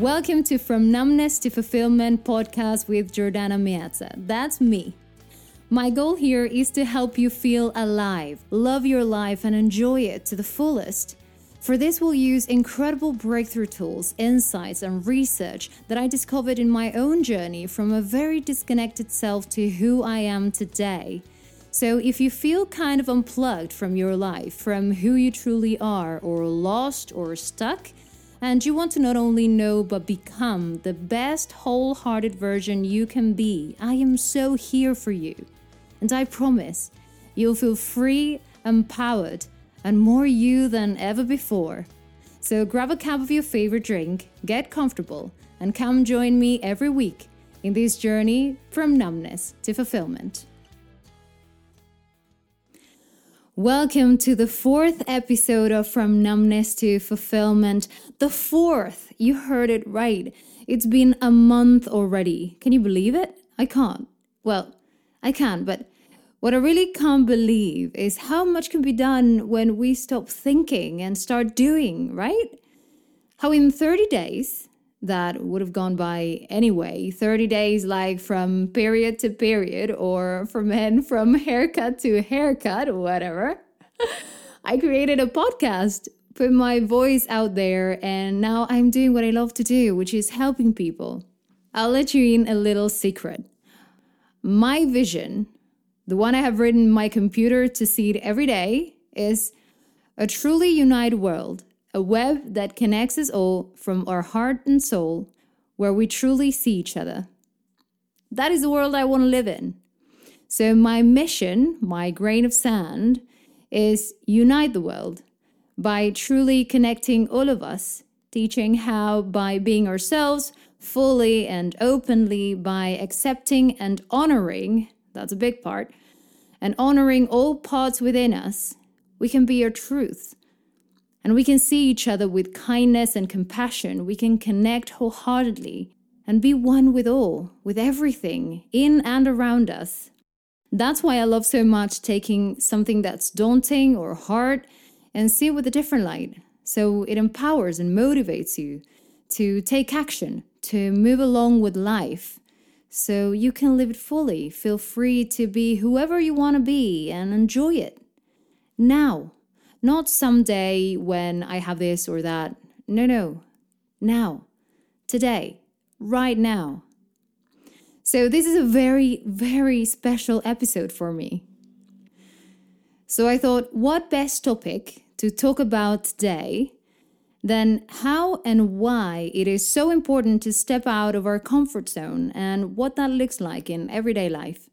Welcome to From Numbness to Fulfillment podcast with Jordana Miazza. That's me. My goal here is to help you feel alive, love your life, and enjoy it to the fullest. For this, we'll use incredible breakthrough tools, insights, and research that I discovered in my own journey from a very disconnected self to who I am today. So, if you feel kind of unplugged from your life, from who you truly are, or lost or stuck, and you want to not only know but become the best wholehearted version you can be, I am so here for you. And I promise you'll feel free, empowered, and more you than ever before. So grab a cup of your favorite drink, get comfortable, and come join me every week in this journey from numbness to fulfillment. Welcome to the fourth episode of From Numbness to Fulfillment. The fourth, you heard it right. It's been a month already. Can you believe it? I can't. Well, I can, but what I really can't believe is how much can be done when we stop thinking and start doing, right? How in 30 days, that would have gone by anyway. 30 days, like from period to period, or for men from haircut to haircut, whatever. I created a podcast, put my voice out there, and now I'm doing what I love to do, which is helping people. I'll let you in a little secret. My vision, the one I have written my computer to see it every day, is a truly united world a web that connects us all from our heart and soul, where we truly see each other. That is the world I want to live in. So, my mission, my grain of sand, is unite the world by truly connecting all of us, teaching how by being ourselves fully and openly, by accepting and honoring that's a big part and honoring all parts within us, we can be our truth and we can see each other with kindness and compassion. We can connect wholeheartedly and be one with all, with everything in and around us. That's why I love so much taking something that's daunting or hard and see it with a different light. So it empowers and motivates you to take action, to move along with life. So you can live it fully, feel free to be whoever you want to be and enjoy it. Now, not someday when I have this or that. No, no. Now. Today. Right now. So, this is a very, very special episode for me. So, I thought, what best topic to talk about today than how and why it is so important to step out of our comfort zone and what that looks like in everyday life.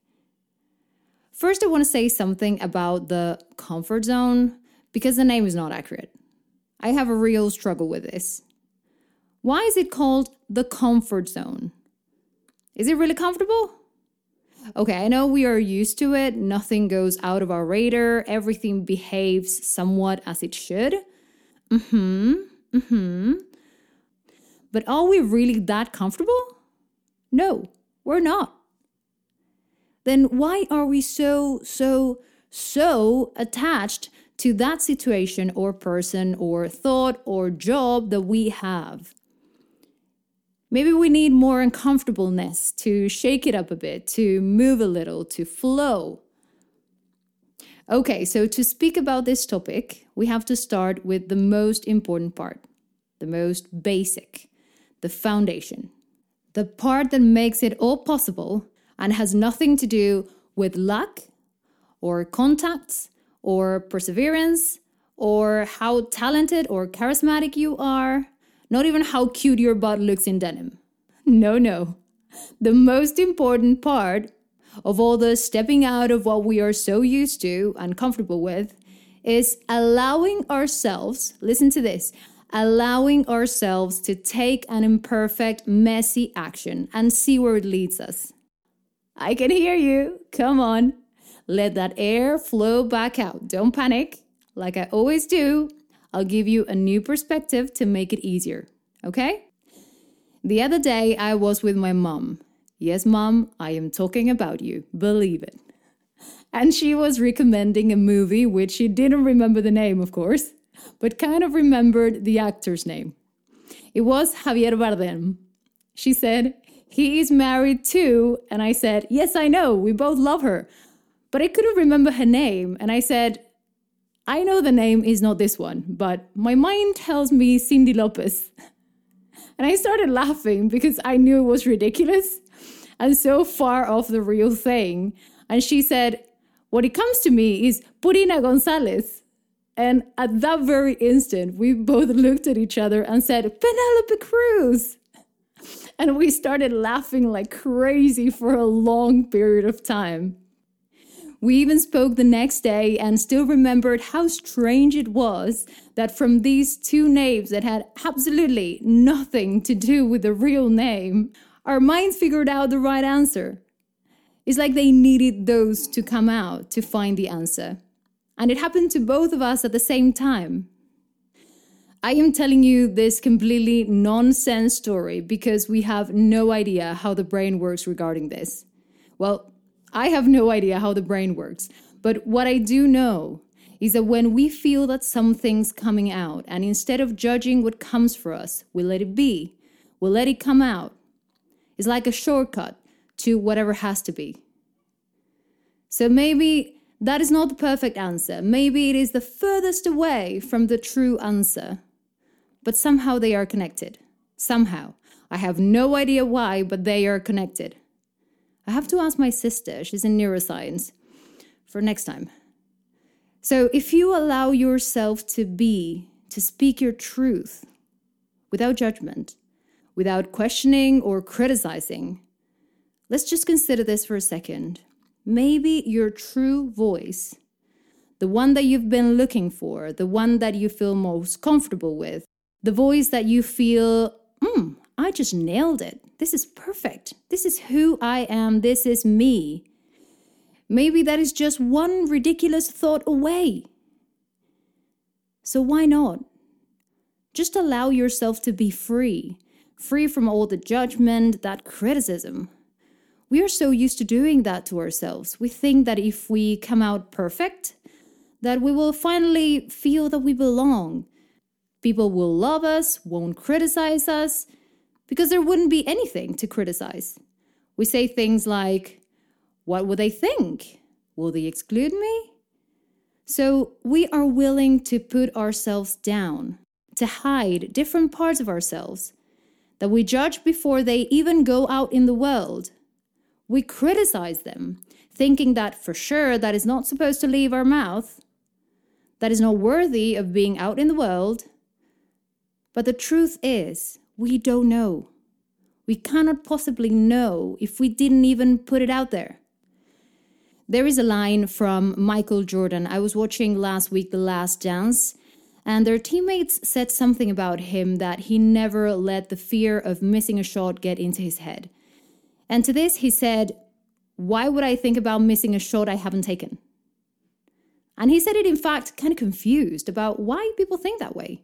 First, I want to say something about the comfort zone because the name is not accurate. I have a real struggle with this. Why is it called the comfort zone? Is it really comfortable? Okay, I know we are used to it. Nothing goes out of our radar. Everything behaves somewhat as it should. Mm hmm. Mm hmm. But are we really that comfortable? No, we're not. Then why are we so, so, so attached to that situation or person or thought or job that we have. Maybe we need more uncomfortableness to shake it up a bit, to move a little, to flow. Okay, so to speak about this topic, we have to start with the most important part, the most basic, the foundation, the part that makes it all possible and has nothing to do with luck or contacts or perseverance or how talented or charismatic you are, not even how cute your butt looks in denim. No, no. The most important part of all the stepping out of what we are so used to and comfortable with is allowing ourselves, listen to this, allowing ourselves to take an imperfect, messy action and see where it leads us. I can hear you. Come on. Let that air flow back out. Don't panic. Like I always do, I'll give you a new perspective to make it easier. Okay? The other day, I was with my mom. Yes, mom, I am talking about you. Believe it. And she was recommending a movie which she didn't remember the name, of course, but kind of remembered the actor's name. It was Javier Bardem. She said, He is married too. And I said, Yes, I know. We both love her. But I couldn't remember her name. And I said, I know the name is not this one, but my mind tells me Cindy Lopez. And I started laughing because I knew it was ridiculous and so far off the real thing. And she said, What it comes to me is Purina Gonzalez. And at that very instant, we both looked at each other and said, Penelope Cruz. And we started laughing like crazy for a long period of time. We even spoke the next day and still remembered how strange it was that from these two names that had absolutely nothing to do with the real name, our minds figured out the right answer. It's like they needed those to come out to find the answer. And it happened to both of us at the same time. I am telling you this completely nonsense story because we have no idea how the brain works regarding this. Well, I have no idea how the brain works, but what I do know is that when we feel that something's coming out, and instead of judging what comes for us, we let it be, we let it come out, it's like a shortcut to whatever has to be. So maybe that is not the perfect answer. Maybe it is the furthest away from the true answer. But somehow they are connected. Somehow. I have no idea why, but they are connected. I have to ask my sister, she's in neuroscience, for next time. So if you allow yourself to be, to speak your truth without judgment, without questioning or criticizing, let's just consider this for a second maybe your true voice, the one that you've been looking for, the one that you feel most comfortable with, the voice that you feel, hmm, I just nailed it. This is perfect. This is who I am. This is me. Maybe that is just one ridiculous thought away. So why not? Just allow yourself to be free, free from all the judgment, that criticism. We are so used to doing that to ourselves. We think that if we come out perfect, that we will finally feel that we belong. People will love us, won't criticize us, because there wouldn't be anything to criticize. We say things like, What will they think? Will they exclude me? So we are willing to put ourselves down, to hide different parts of ourselves that we judge before they even go out in the world we criticize them, thinking that for sure that is not supposed to leave our mouth, that is not worthy of being out in the world. But the truth is, we don't know. We cannot possibly know if we didn't even put it out there. There is a line from Michael Jordan. I was watching last week The Last Dance, and their teammates said something about him that he never let the fear of missing a shot get into his head. And to this, he said, Why would I think about missing a shot I haven't taken? And he said it, in fact, kind of confused about why people think that way.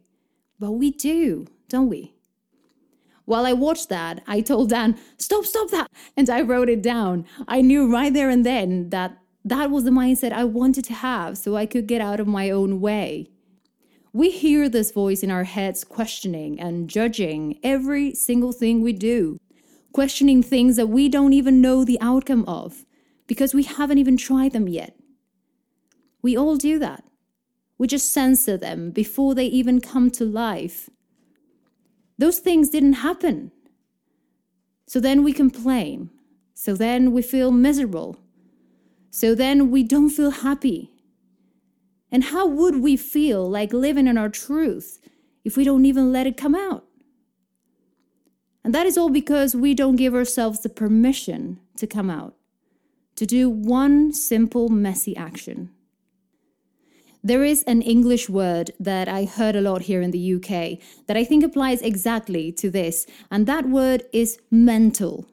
But we do, don't we? While I watched that, I told Dan, Stop, stop that. And I wrote it down. I knew right there and then that that was the mindset I wanted to have so I could get out of my own way. We hear this voice in our heads questioning and judging every single thing we do questioning things that we don't even know the outcome of because we haven't even tried them yet. We all do that. We just censor them before they even come to life. Those things didn't happen. So then we complain. So then we feel miserable. So then we don't feel happy. And how would we feel like living in our truth if we don't even let it come out? And that is all because we don't give ourselves the permission to come out, to do one simple, messy action. There is an English word that I heard a lot here in the UK that I think applies exactly to this, and that word is mental.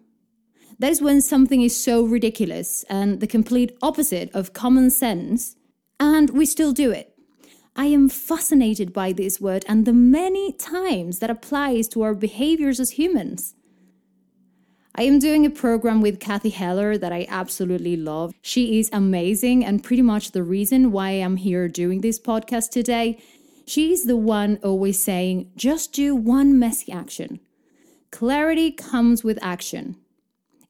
That is when something is so ridiculous and the complete opposite of common sense, and we still do it. I am fascinated by this word and the many times that applies to our behaviors as humans. I am doing a program with Cathy Heller that I absolutely love. She is amazing and pretty much the reason why I'm here doing this podcast today. She's the one always saying, just do one messy action. Clarity comes with action.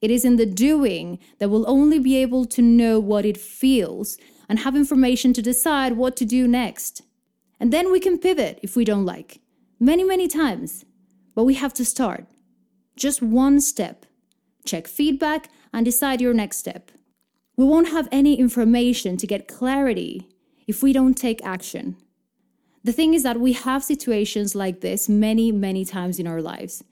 It is in the doing that we'll only be able to know what it feels and have information to decide what to do next. And then we can pivot if we don't like. Many, many times. But we have to start. Just one step. Check feedback and decide your next step. We won't have any information to get clarity if we don't take action. The thing is that we have situations like this many, many times in our lives,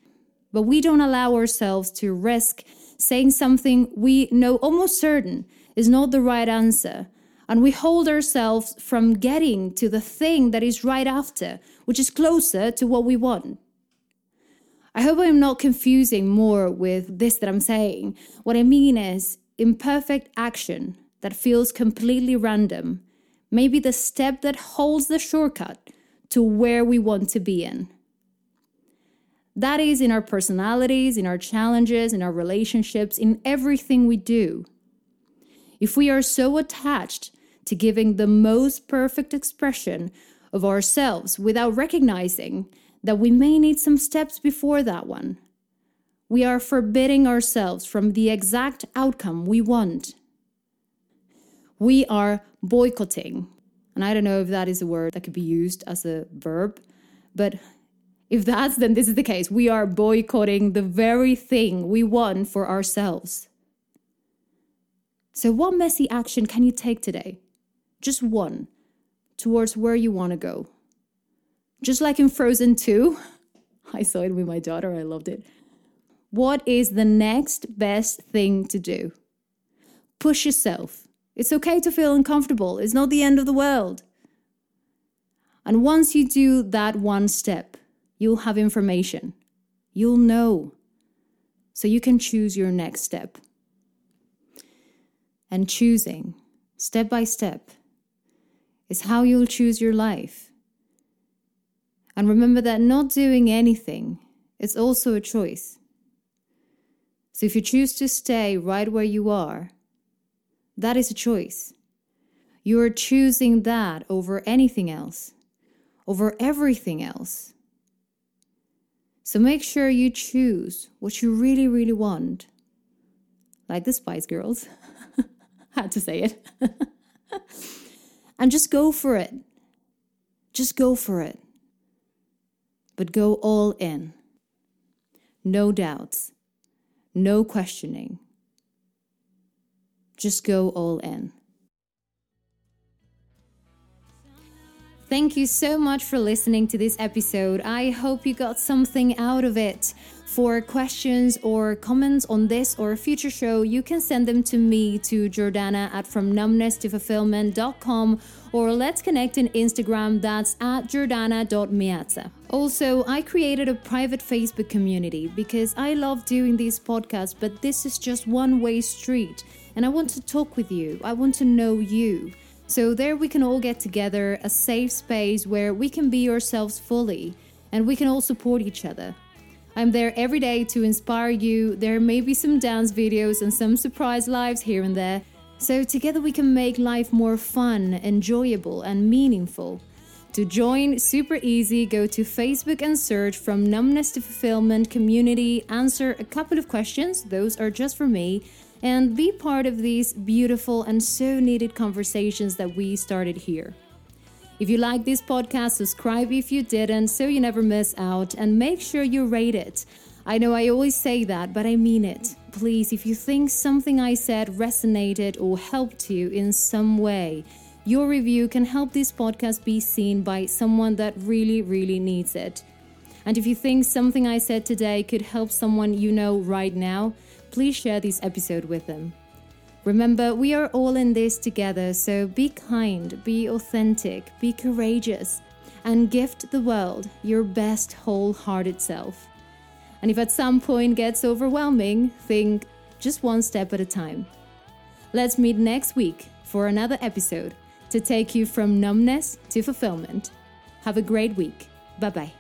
but we don't allow ourselves to risk saying something we know almost certain is not the right answer, and we hold ourselves from getting to the thing that is right after, which is closer to what we want. I hope I'm not confusing more with this that I'm saying. What I mean is imperfect action that feels completely random may be the step that holds the shortcut to where we want to be in. That is in our personalities, in our challenges, in our relationships, in everything we do. If we are so attached to giving the most perfect expression of ourselves without recognizing that we may need some steps before that one, we are forbidding ourselves from the exact outcome we want. We are boycotting. And I don't know if that is a word that could be used as a verb, but if that's, then this is the case. We are boycotting the very thing we want for ourselves. So, what messy action can you take today? Just one towards where you want to go. Just like in Frozen 2, I saw it with my daughter, I loved it. What is the next best thing to do? Push yourself. It's okay to feel uncomfortable, it's not the end of the world. And once you do that one step, you'll have information. You'll know. So you can choose your next step. And choosing, step by step, is how you'll choose your life. And remember that not doing anything is also a choice. So if you choose to stay right where you are, that is a choice. You are choosing that over anything else, over everything else. So make sure you choose what you really, really want. Like the Spice Girls. Had to say it. and just go for it. Just go for it. But go all in. No doubts. No questioning. Just go all in. Thank you so much for listening to this episode. I hope you got something out of it. For questions or comments on this or a future show, you can send them to me to Jordana at from numbness to fulfillment.com or let's connect in Instagram that's at jordana.miazza. Also, I created a private Facebook community because I love doing these podcasts, but this is just one way street and I want to talk with you. I want to know you. So, there we can all get together, a safe space where we can be ourselves fully and we can all support each other. I'm there every day to inspire you. There may be some dance videos and some surprise lives here and there. So, together we can make life more fun, enjoyable, and meaningful. To join, super easy, go to Facebook and search from Numbness to Fulfillment Community, answer a couple of questions, those are just for me, and be part of these beautiful and so needed conversations that we started here. If you like this podcast, subscribe if you didn't so you never miss out and make sure you rate it. I know I always say that, but I mean it. Please, if you think something I said resonated or helped you in some way, your review can help this podcast be seen by someone that really, really needs it. And if you think something I said today could help someone you know right now, please share this episode with them. Remember, we are all in this together, so be kind, be authentic, be courageous, and gift the world your best wholehearted self. And if at some point gets overwhelming, think just one step at a time. Let's meet next week for another episode to take you from numbness to fulfillment. Have a great week. Bye bye.